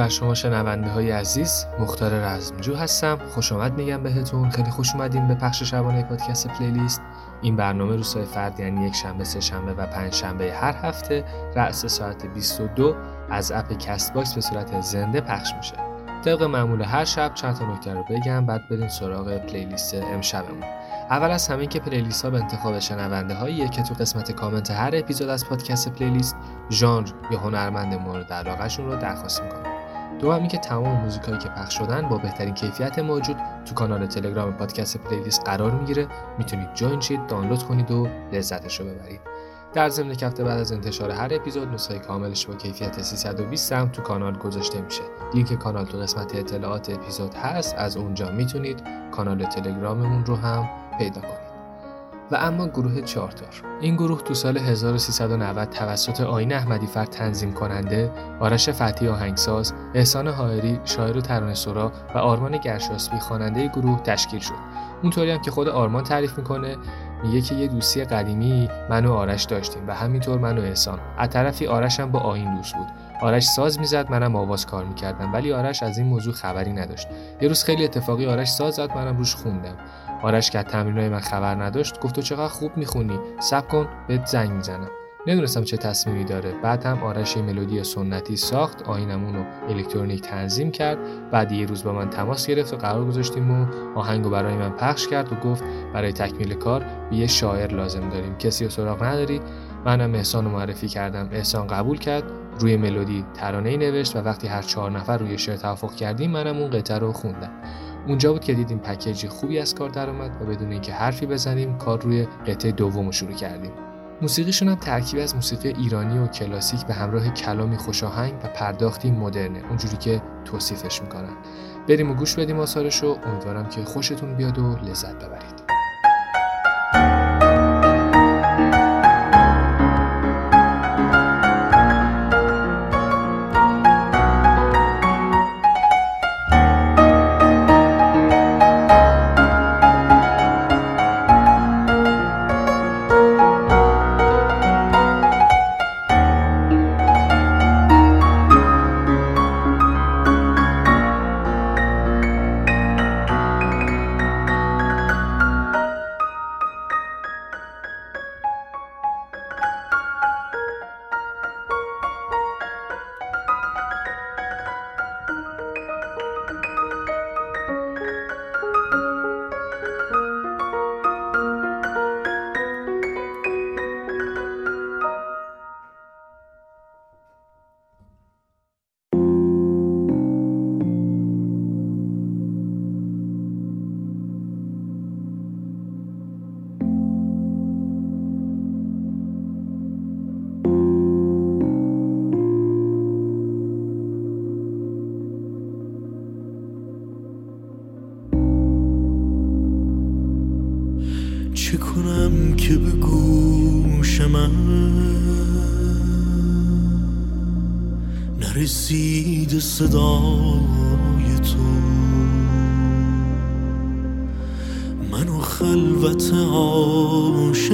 بر شما شنونده های عزیز مختار رزمجو هستم. خوش آمد میگم بهتون. خیلی خوش اومدین به پخش شبانه پادکست playlist. این برنامه روزهای فرد یعنی یک شنبه سه شنبه و پنج شنبه هر هفته رأس ساعت 22 از اپ Castbox به صورت زنده پخش میشه. طبق معمول هر شب چند تا نکته رو بگم بعد بریم سراغ playlist امشبمون. اول از همه که playlist ها به انتخاب شنونده هاییه که تو قسمت کامنت هر اپیزود از پادکست playlist ژانر یا هنرمند مورد علاقهشون رو درخواست دومی که تمام موزیکایی که پخش شدن با بهترین کیفیت موجود تو کانال تلگرام پادکست پلیلیست قرار می‌گیره. می‌تونید جوین شید دانلود کنید و لذتش رو ببرید. در ضمن هفته بعد از انتشار هر اپیزود نسخه کاملش با کیفیت 320 هم تو کانال گذاشته میشه. لینک کانال تو قسمت اطلاعات اپیزود هست از اونجا می‌تونید کانال تلگراممون رو هم پیدا کنید. و اما گروه چارتار این گروه تو سال 1390 توسط آین احمدی فر تنظیم کننده آرش فتی آهنگساز احسان حائری شاعر و ترانه سرا و آرمان گرشاسبی خواننده گروه تشکیل شد. اونطوری هم که خود آرمان تعریف می‌کنه میگه که یه دوستی قدیمی من و آرش داشتیم و همینطور من و احسان. از طرفی آرش هم با آین دوست بود. آرش ساز می‌زد منم آواز کار می‌کردم. ولی آرش از این موضوع خبری نداشت. یه روز خیلی اتفاقی آرش ساز زد منم روش خوندم. آرش که از تمرینای من خبر نداشت گفت تو چقدر خوب می‌خونی. سب کن بهت زنگ می‌زنم. ندونستم چه تصمیمی داره. بعد هم آرش ملودی سنتی ساخت آینمون رو الکترونیک تنظیم کرد. بعد یه روز با من تماس گرفت و قرار گذاشتیم و آهنگو برای من پخش کرد و گفت برای تکمیل کار به یه شاعر لازم داریم. کسی رو سراغ نداری؟ منم احسان رو معرفی کردم. احسان قبول کرد. روی ملودی ترانه نوشت و وقتی هر چهار نفر روی شعر توافق کردیم منم اون قطعه رو خوندم. اونجا بود که دیدیم پکیجی خوبی از کار درآمد و بدون اینکه حرفی بزنیم کار روی قطعه دوم شروع کردیم. موسیقیشون هم ترکیب از موسیقی ایرانی و کلاسیک به همراه کلامی خوشاهنگ و پرداختی مدرنه اونجوری که توصیفش می‌کنن. بریم و گوش بدیم آثارش رو. امیدوارم که خوشتون بیاد و لذت ببرید.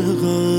عاشقم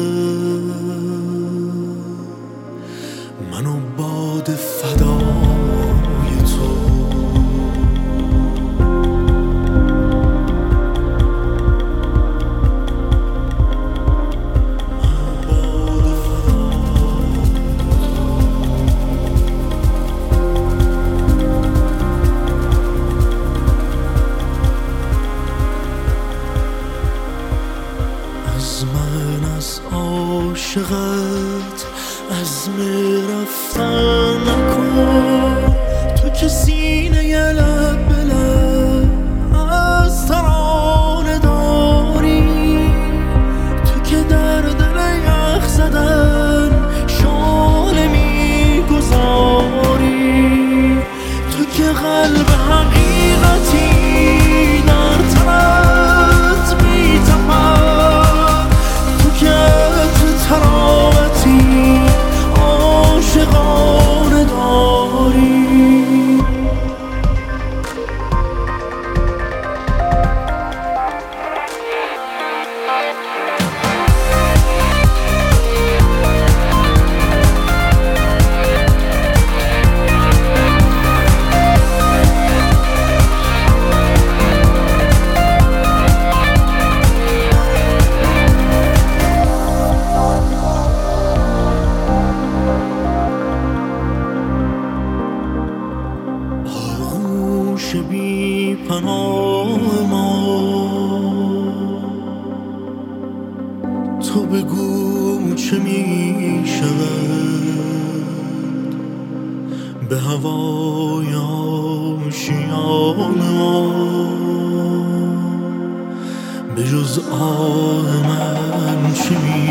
من چه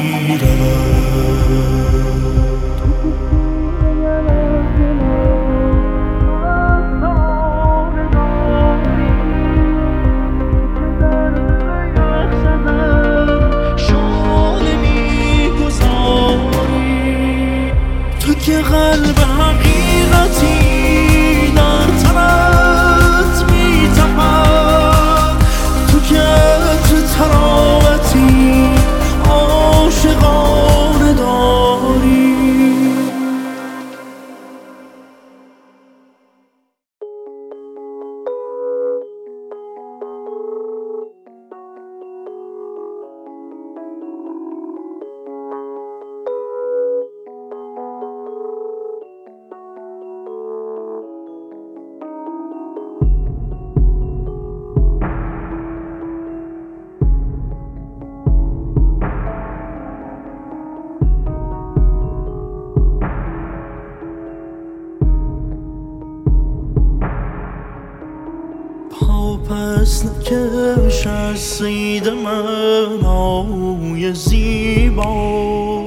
نکش از سید من آوی زیبا.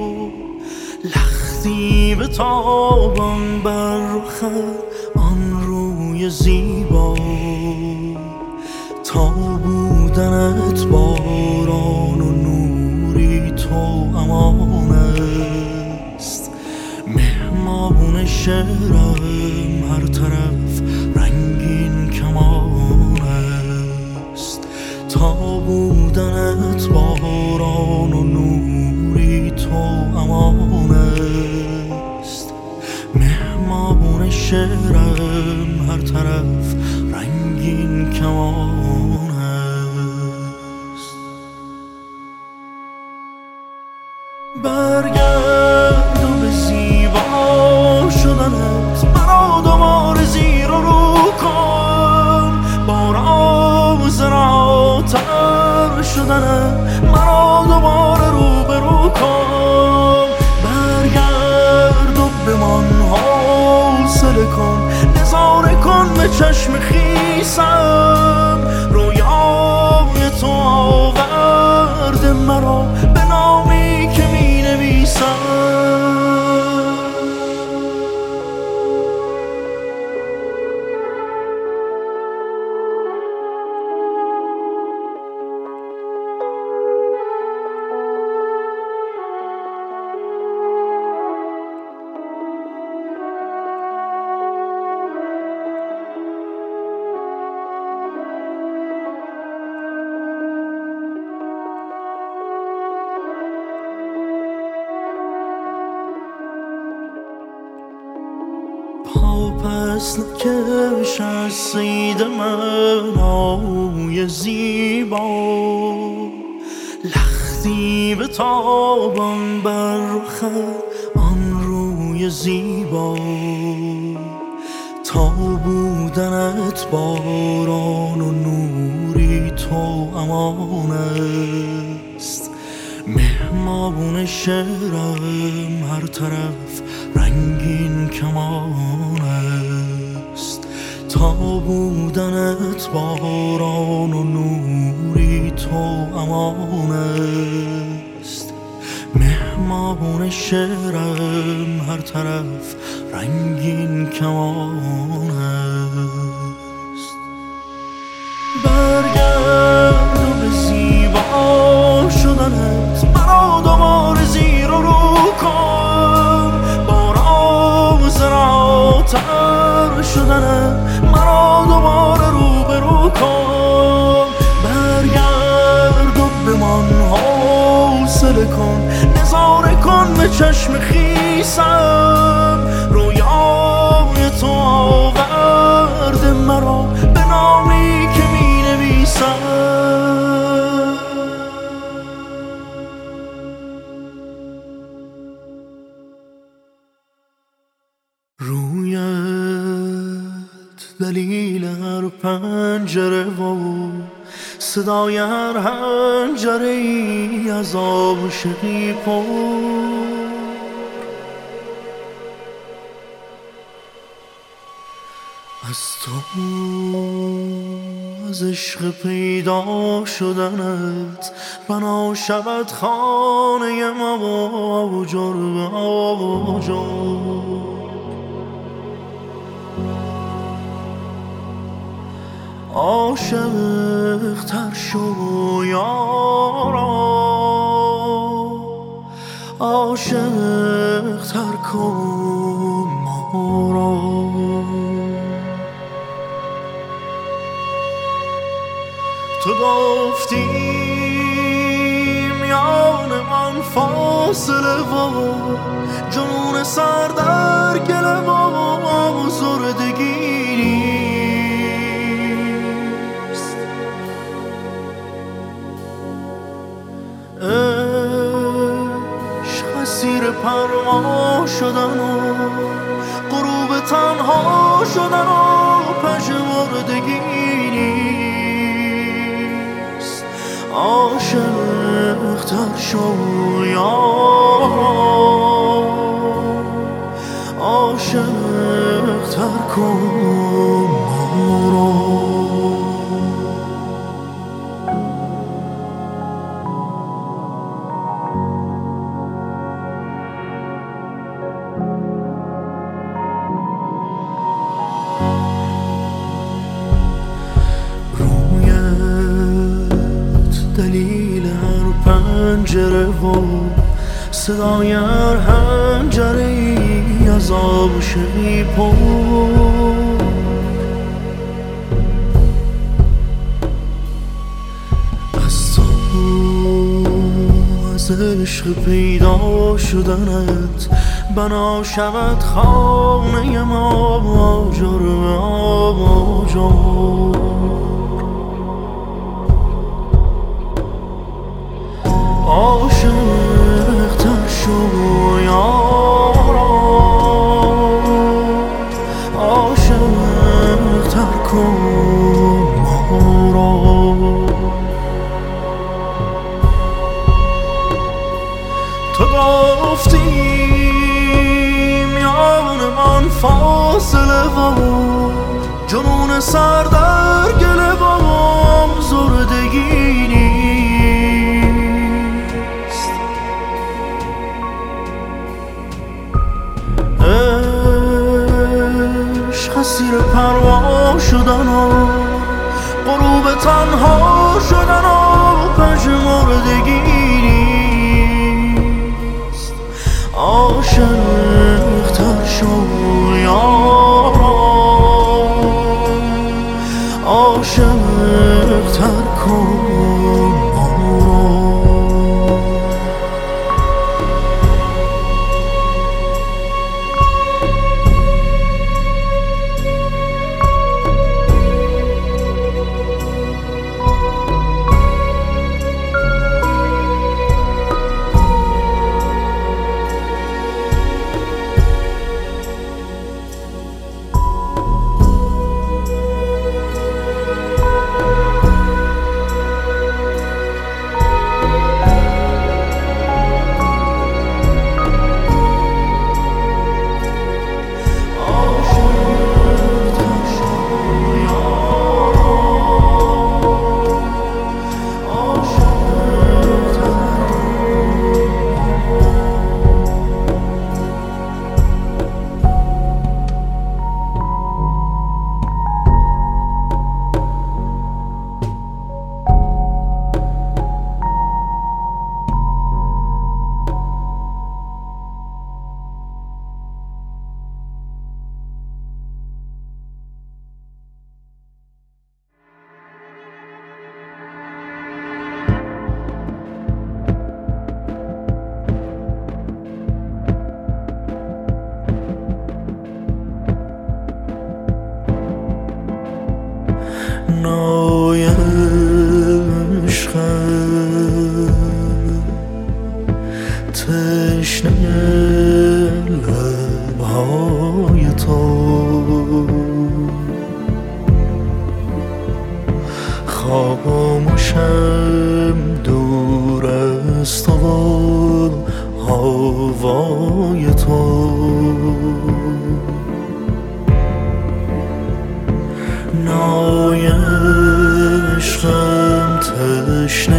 لختی به تابان بر آن روی زیبا. تا بودنت باران و نوری تو امان است. مهمان شعرم هر طرف بودنت باران و نوری تو امان است. مهمان شعرم هر طرف رنگین کمان است. برگرد شدنت مرا دوباره رو به رو کن. برگرد و بمان حوصله کن. نظاره کن به چشم خیسم. رویای تو آورده مرا. نکش از سید من آوی زیبا لختی به تابان آن روی زیبا تا بودنت باران و نوری تو امان است مهمان شعرم هر طرف رنگین کمان تا بودنت باران و نوری تو امان است. مهمان شعرم هر طرف رنگین کمان است. برگرد به زیبا شدنت مرا زیر و رو کن. با راز راتر شدنت کن برگرد و بمان حوصله کن. نظاره کن به چشم خیسم. رویای تو آورده مرا. به نامی که می نویسم. صدای هر هنجره ای از آبشقی پر. از تو از عشق پیدا شدنت بنا شود خانه ما و جرب آب و جرب عاشق تر شو یارا عاشق تر کن ما تو گفتی میان من فاصله و جنون سر در گله و زردگی پروا شدن و غروب تنها شدن و پژمردگی نیست. عاشق تر شو یا عاشق تر کن. شدنت بنا شود خانه ما آجر آجر جنون سر در گله و زردگی اسیر پروا شدن و غروب تنها شدن و پژمردگی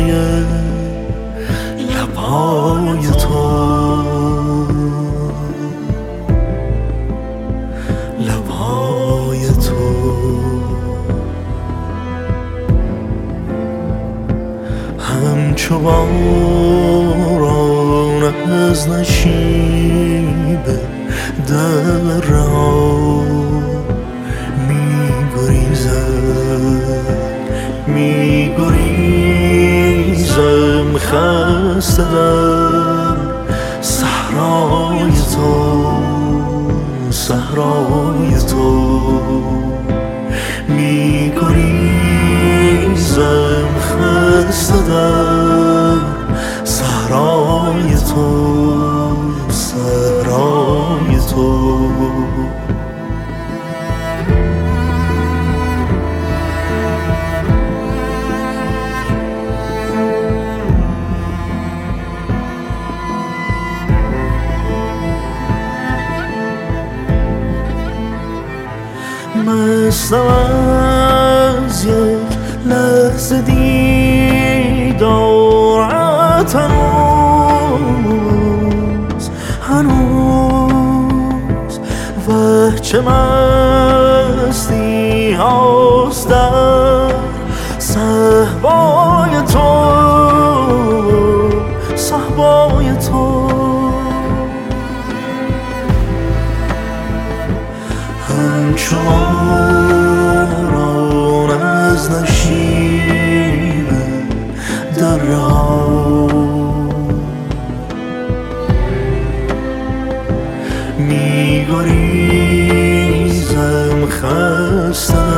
تشنه لبای تو. همچو باران از نشیب در می گریزم خسته در صحرای تو صحرای تو می گریزم خسته در صحرای تو صحرای تو مثل از یک لحظه دیدارت هنوز هنوز. و چه مستی گریزم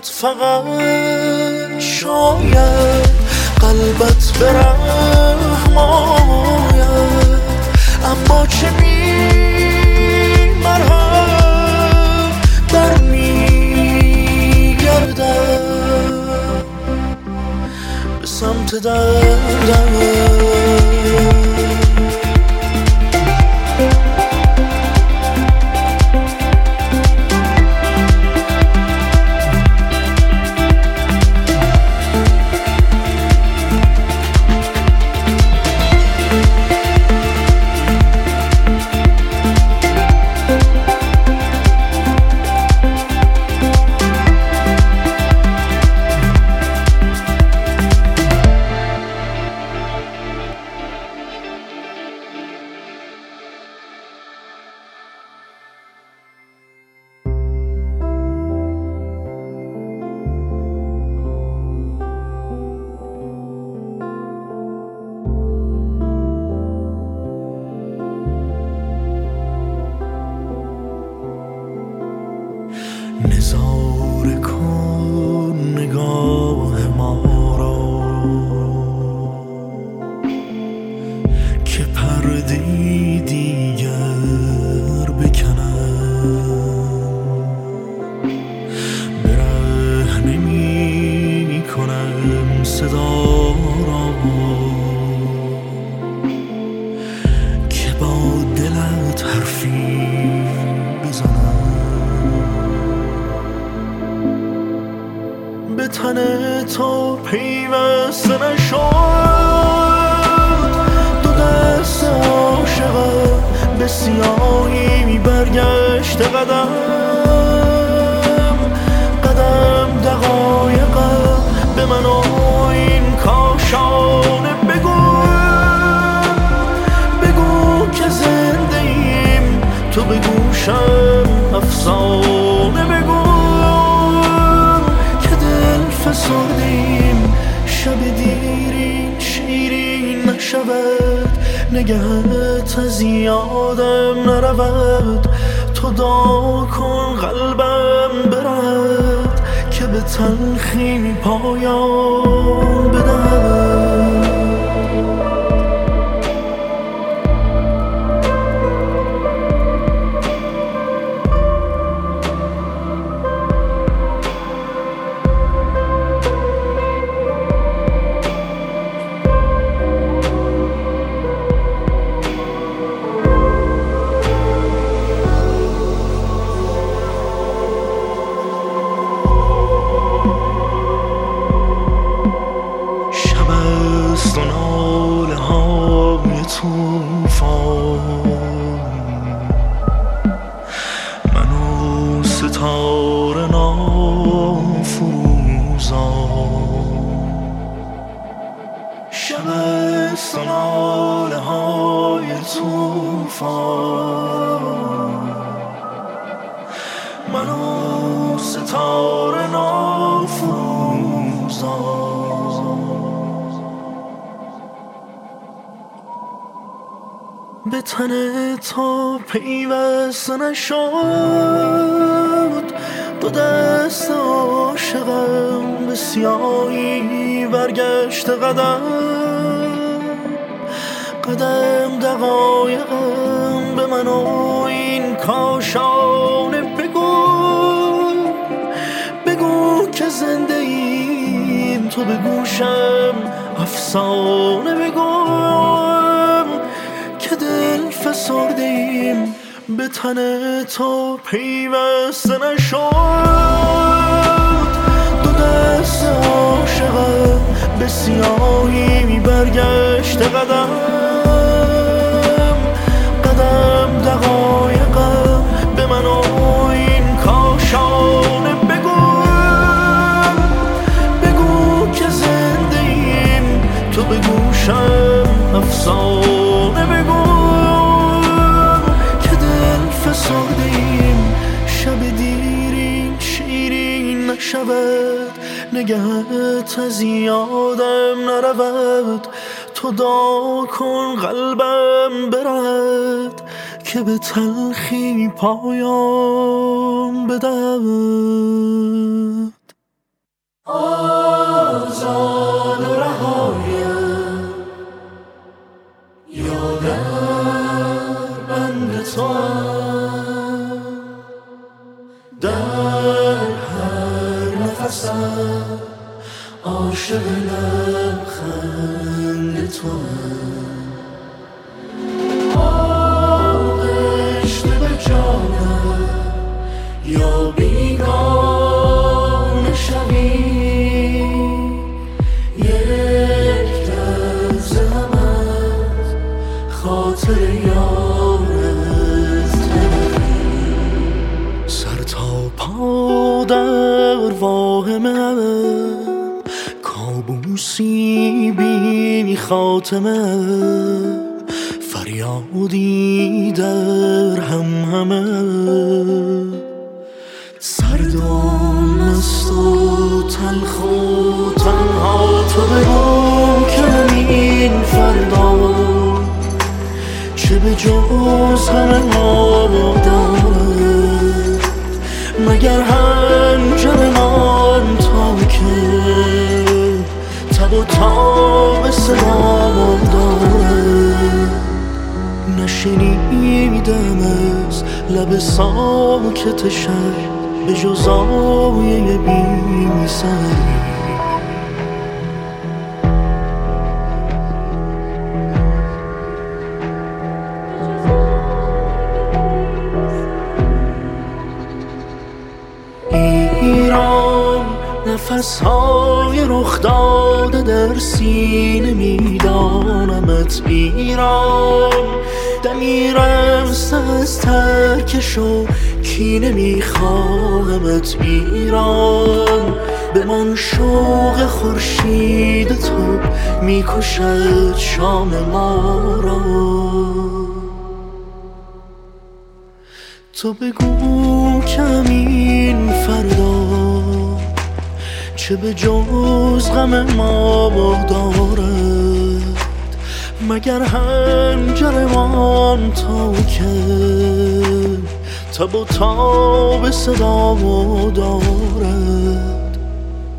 شاید فقط شاید. قلبت آید. اما چه می مرهم در میگردم به سمت دردم فسردیم شب دیرین شیرین نشود. نگهت از یادم نرود. تو دعا کن قلبم برد که به تلخی پایان بدهد. پیوسته نشد. دو دست عاشقم به سیاهی برگشت قدم. قدم دقایقم به من و این کاشانه بگو. زنده ایم تو به گوشم افسانه بگویم که دل فسرده ایم به تن تو پیوسته نشد. دو دست عاشقم به سیاهی برگشت قدم. قدم نشود نگهت از یادم نرود. تو دا کن قلبم برد که به تلخی پایان بدهد. آزاد و رهایم یادم بند تو نفسم عاشق لبخند تو آغشته کابوسی بی خاتمه. فریادی در هم همه. سرد و مست و تلخ و تنها تو بگو این فردا. چه به جز همه ما مگر هنجر تاب صدا دارد نشنیدم از لب ساکت شهر به جز آیه بی ایران نفس های رخ داده در سینه میدانمت ایران. دمیرم از ترکش و کینه میخواهمت ایران. به من شوق خورشید تو می‌کشد شام ما را. تو بگو کمین فردا چه به جز غم ما دارد مگر هنجرمان تا که تب و تاب صدا دارد؟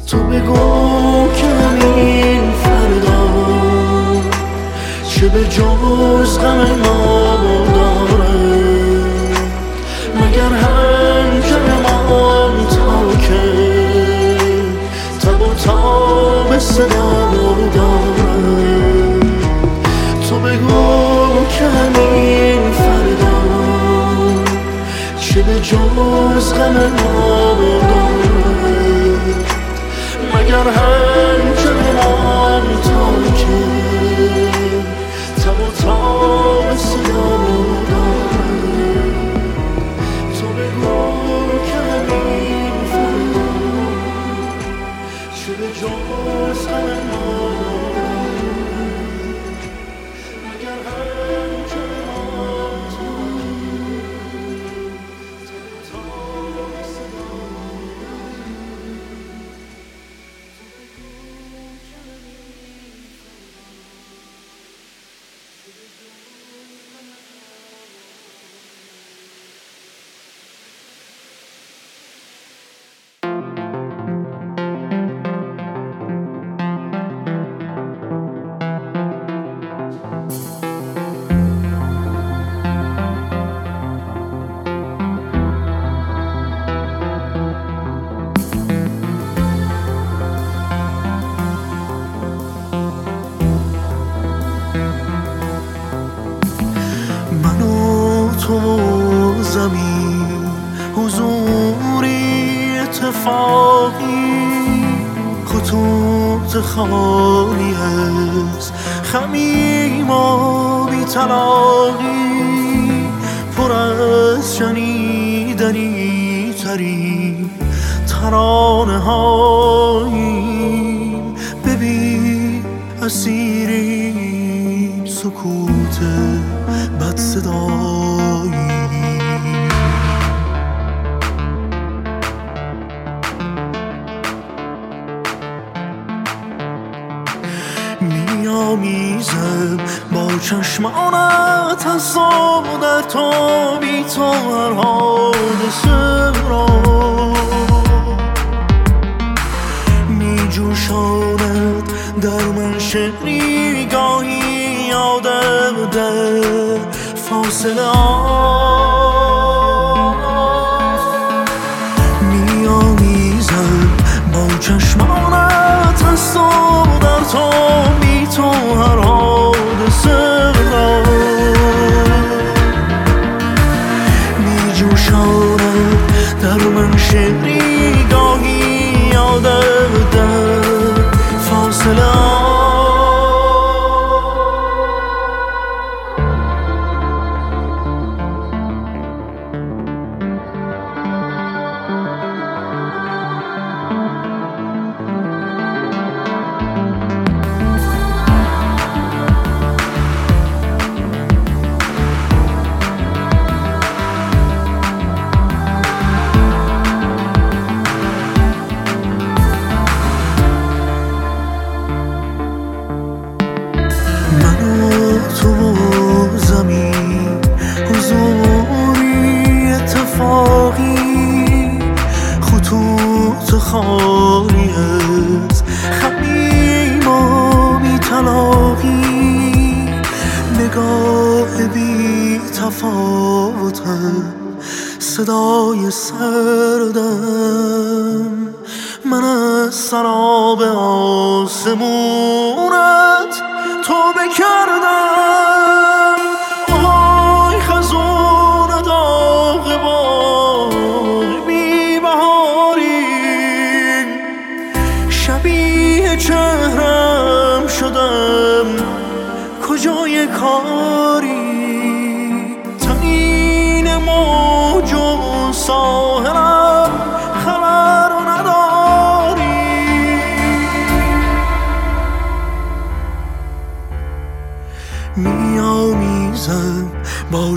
تو بگو کمین فردا چه به جز غم ما صدا دارد تو بگو که همین فردا چه به جز غم ما دارد مگر هنجرمان home. فاصله می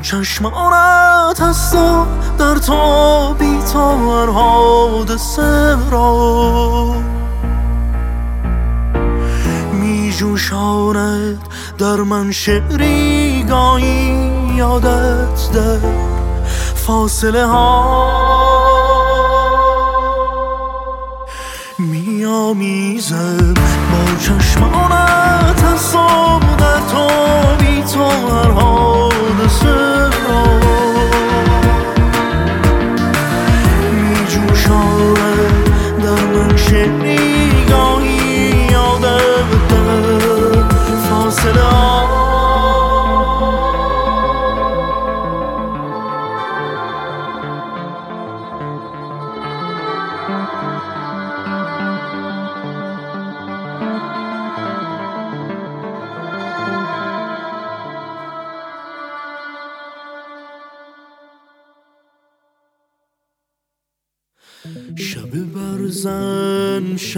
با چشمانت هستم در تو بی تو هر حادثه را. میجوشاند در من شعری گاهی یادت ده فاصله ها. میامیزم با چشمانت از در تو بی تو هر حادثه را میجوشانه در من شعری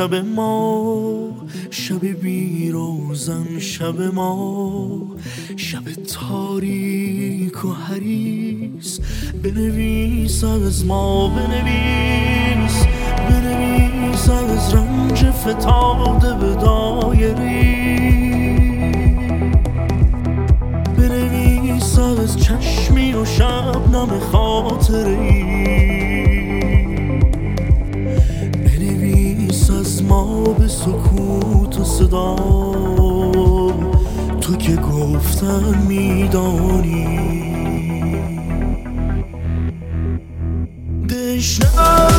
شب ما شب بیروزن شب ما شب تاریک و حریس بنویس از ما بنویس بنویس از رنج فتاده به دایری. بنویس از چشمی و شبنم خاطری. گفتن میدانی؟ دشنر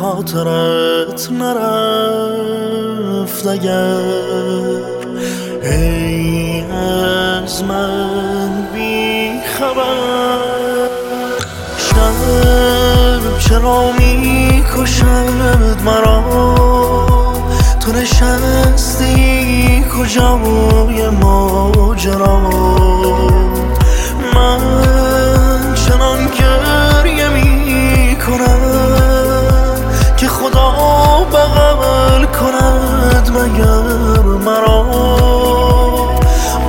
خاطرت نرفت اگر ای از من بی خبر. شب چرا می کشد مرا؟ تو نشستی کجای ماجرا؟ من چنان گریه می کنم که خدا بغل کند مگر مرا.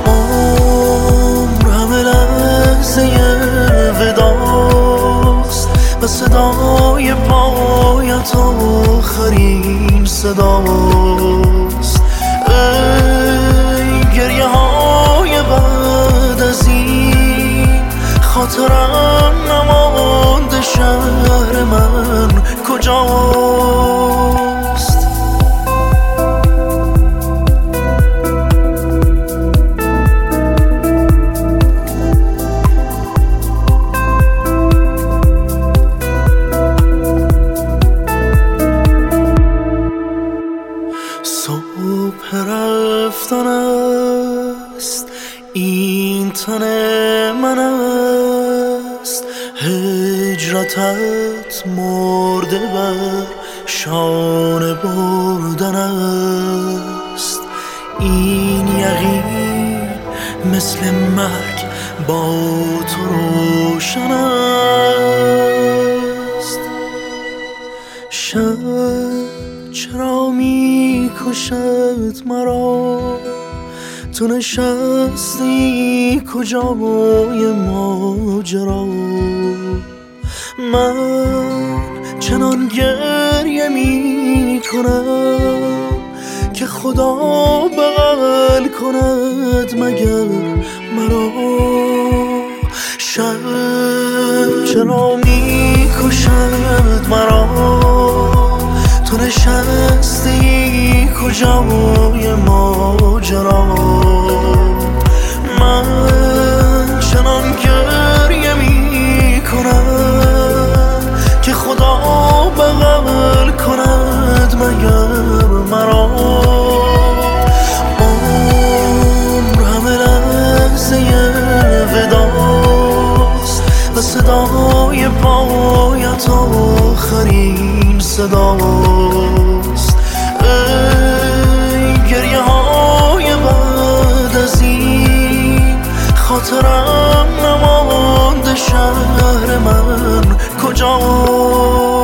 عمر همه لحظه وداست و صدای پایت آخرین صداست. ای گریه های بعد از این خاطرم نمانده شهر من. کجاست با تو روشن است. شب چرا می کشد مرا؟ تو نشستی کجای ماجرا؟ من چنان گریه می کنم که خدا بغل کند مگر مرا؟ می‌کشد. چرا می‌کشد مرا؟ تو نشستی کجای ماجرا؟ صداست. ای گریه های بعد از این خاطرم نمانده شهر من. کجاست؟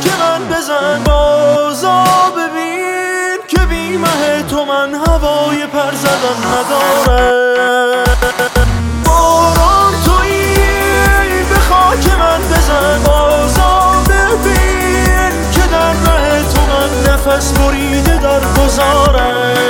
که من بزن بازا ببین که بیمه تو من هوای پر زدن نداره. باران تویی به خاک من بزن بازا ببین که در ره تو من نفس بریده در گذاره.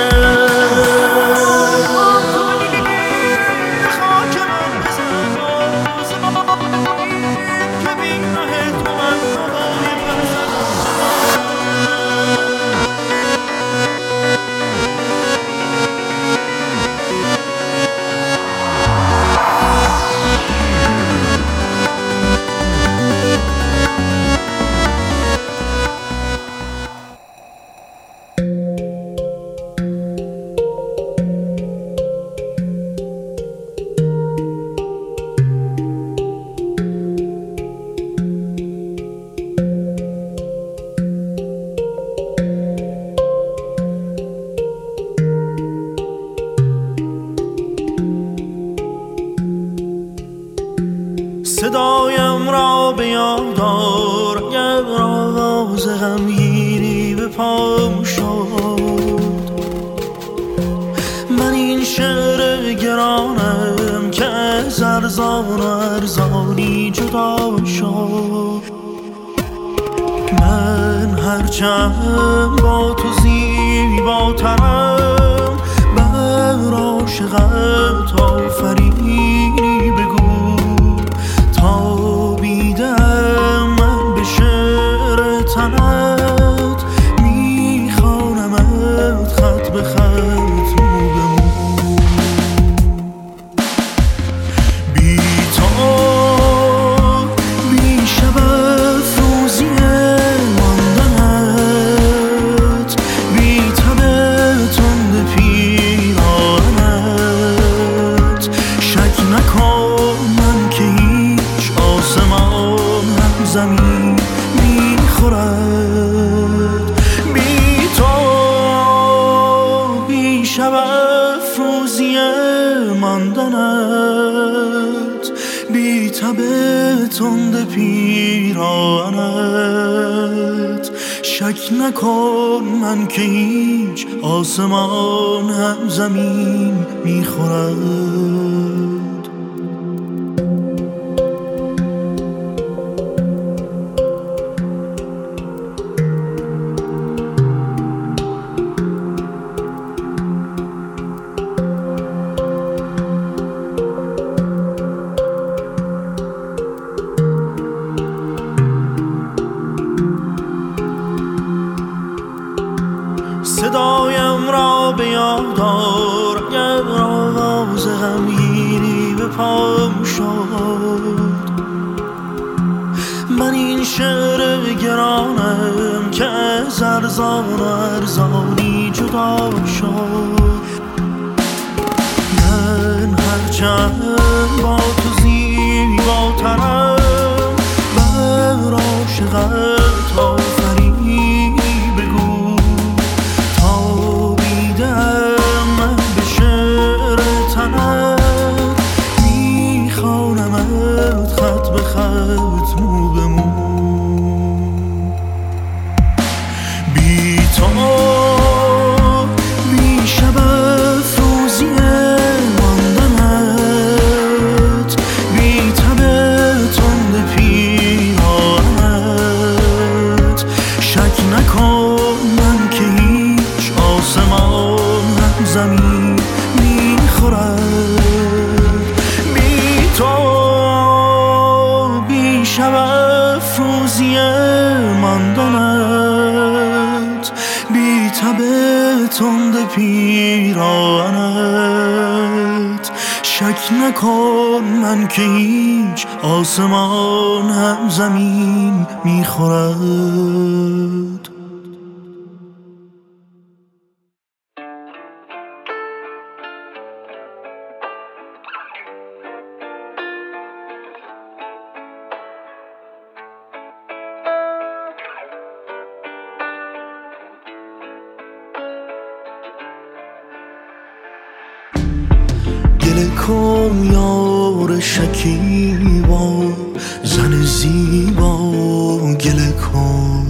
هرچند با تو زیباترم آسمان هم زمین می‌خورد. آسمان هم زمین می‌خورد. یار شکیبا زن زیبا گل کن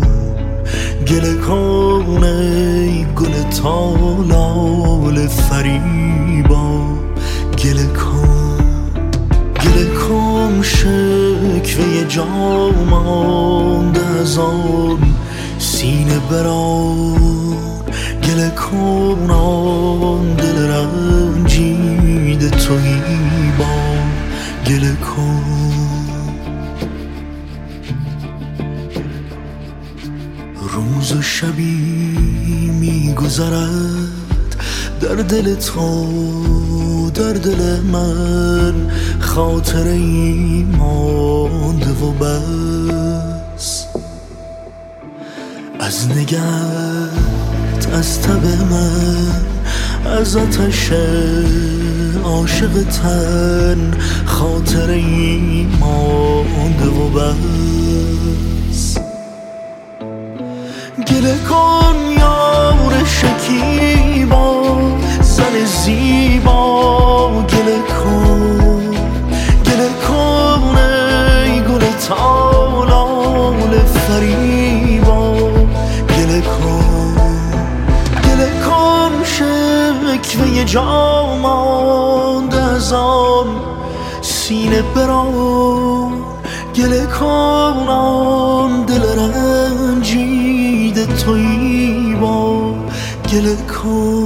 گل کن ای گل تالال فریبا گل کن گل کن شکوه جا مانده از آن سینه بران گل کن آن دل رنجیده توی گله کن روز و شبی میگذرد در دل تو در دل من خاطر ای مانده و بس. از نگرد از تب من از آتش عاشق تن خاطر مانده و بس. گله کن یار شکیبا زن زیبا. جا مانده از آن سینه بران؟ گله کنان دل رنجیده توی با گله کن.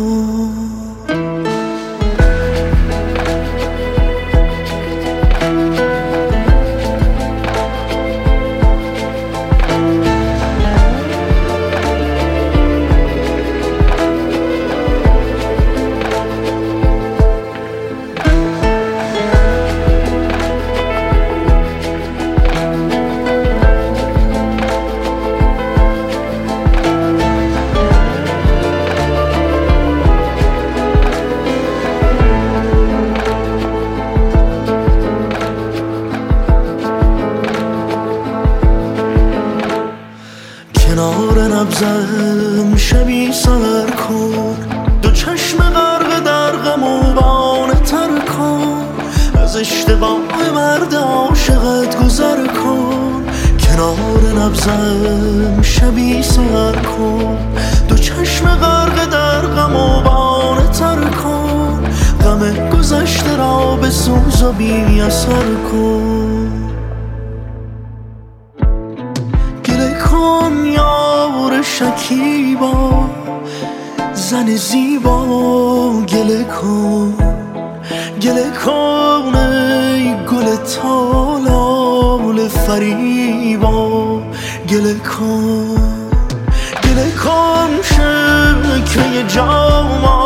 نبزم شبی سر کن. دو چشم غرق در غم و بانه تر کن. غم گذشته را به سوز و بی اثر کن. گله کن یار شکیبا زن زیبا گله کن. گله کن ای گل تالال فریبا. گله کن گله کن شبکه جامان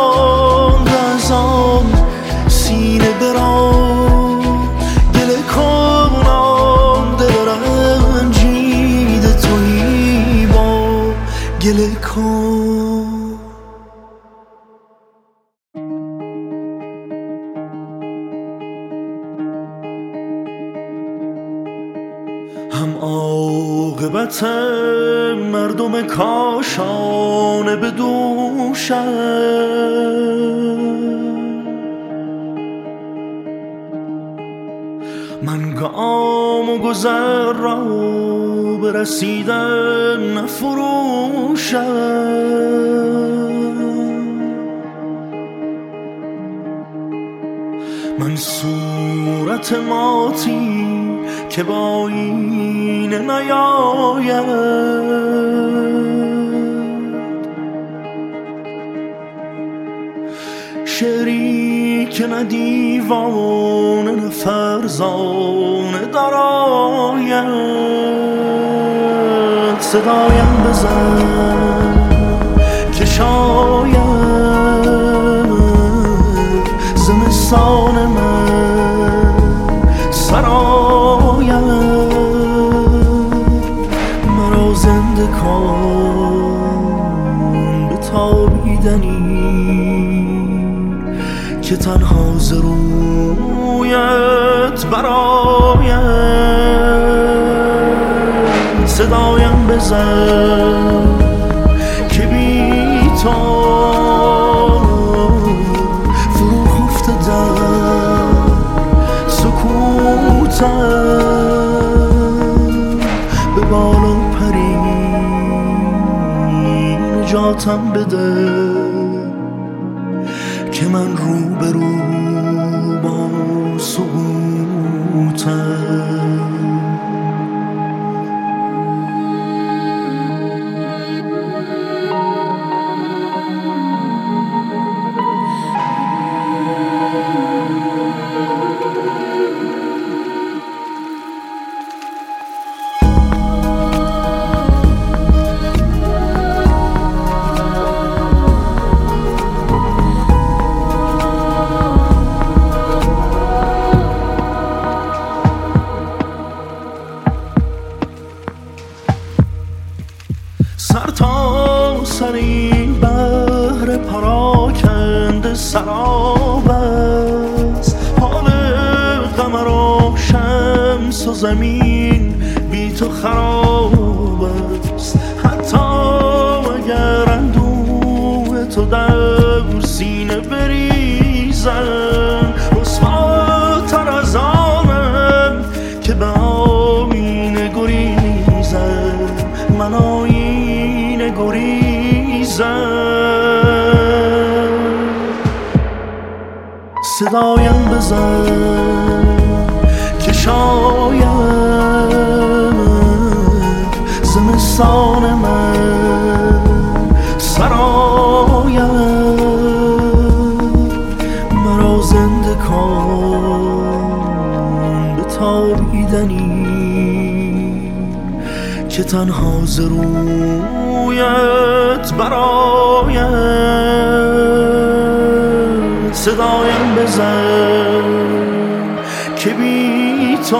من گام و گذر را به رسیدن نفروشم. من صورت ماتی که با این نیاید شعری که نه دیوانه نه فرزانه دراید صدایم بزن که شاید رویت براید صدایم بزن که بی تو فرو خفته در سکوتم. به بالا پری نجاتم بده. تنها زرویت برایم صدایم بزن که بی تو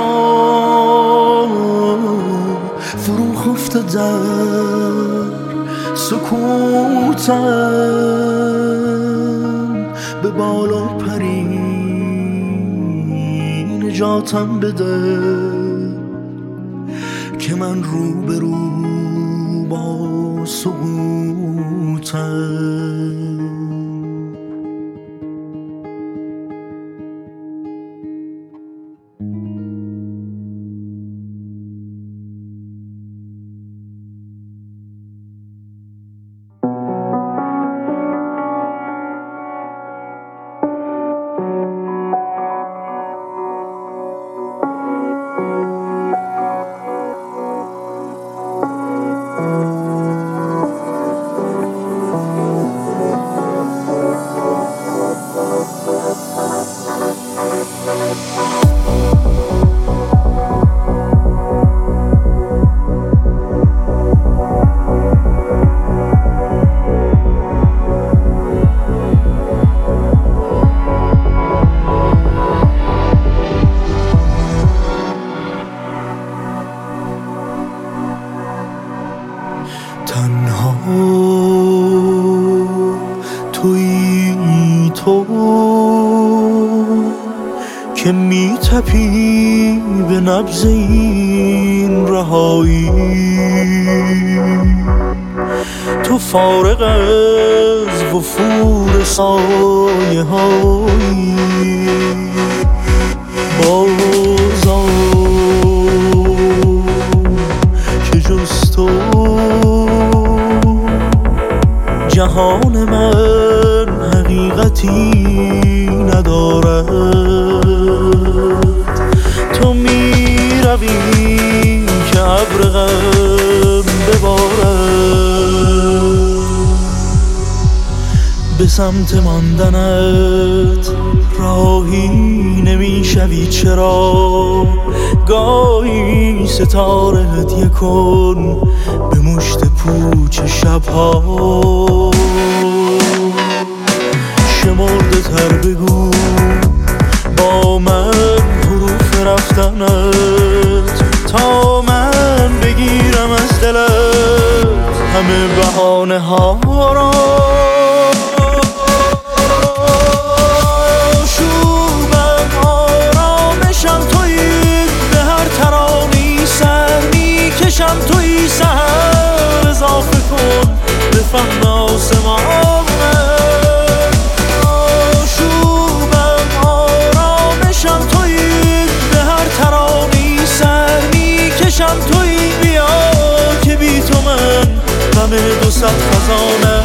فرو خفته در سکوتم. به بالا پری نجاتم بده. که من رو به رو با سقوطم سمت ماندنت راهی نمی‌شوی. چرا؟ گاهی ستاره هدیه کن به مشت پوچ شبها. شمرده تر بگو با من حروف رفتنت. تا من بگیرم از دلت همه بهانه ها را. می‌کشم تویی سهر اضافه کن. به فهم آسمانه. آشوبم آرامشم تویی به هر ترانی سر می‌کشم تویی بیا که بی تو من غم دو خزانه.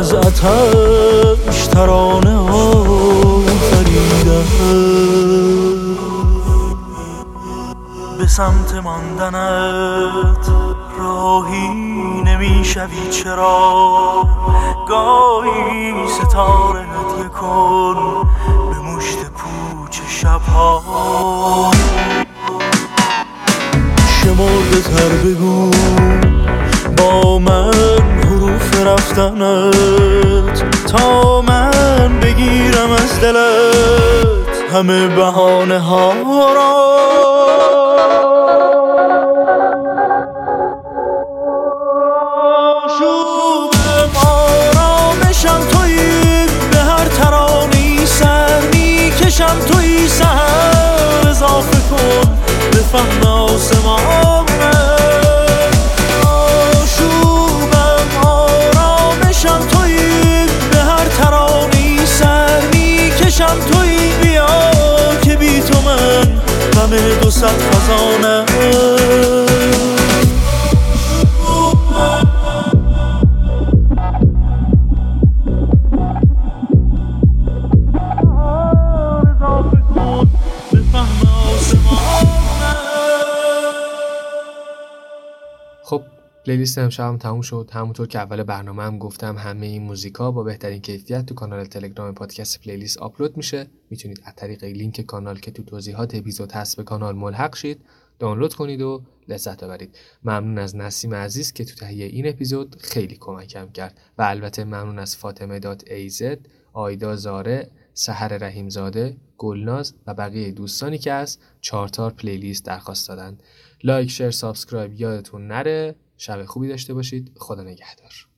از آتش ترانه آفریدم به سمت ماندنت راهی نمی‌شوی. چرا؟ گاهی ستاره هدیه کن به مشت پوچ شبها. شمرده تر بگو با من صرف رفتنت تا من بگیرم از دلت. همه بهانه ها را playlist امشبم تموم شد. همونطور که اول برنامه هم گفتم همه این موزیکا با بهترین کیفیت تو کانال تلگرام پادکست playlist آپلود میشه. می‌تونید از طریق لینک کانال که تو توضیحات اپیزود هست به کانال ملحق شید دانلود کنید و لذت ببرید. ممنون از نسیم عزیز که تو تهیه این اپیزود خیلی کمکم کرد. و البته ممنون از فاطمه dot ایزد آیدا زاره سحر رحیمزاده گلناز و بقیه دوستانی که از چارتار playlist درخواست دادن like share subscribe یادتون نره. شب خوبی داشته باشید. خدا نگهدار.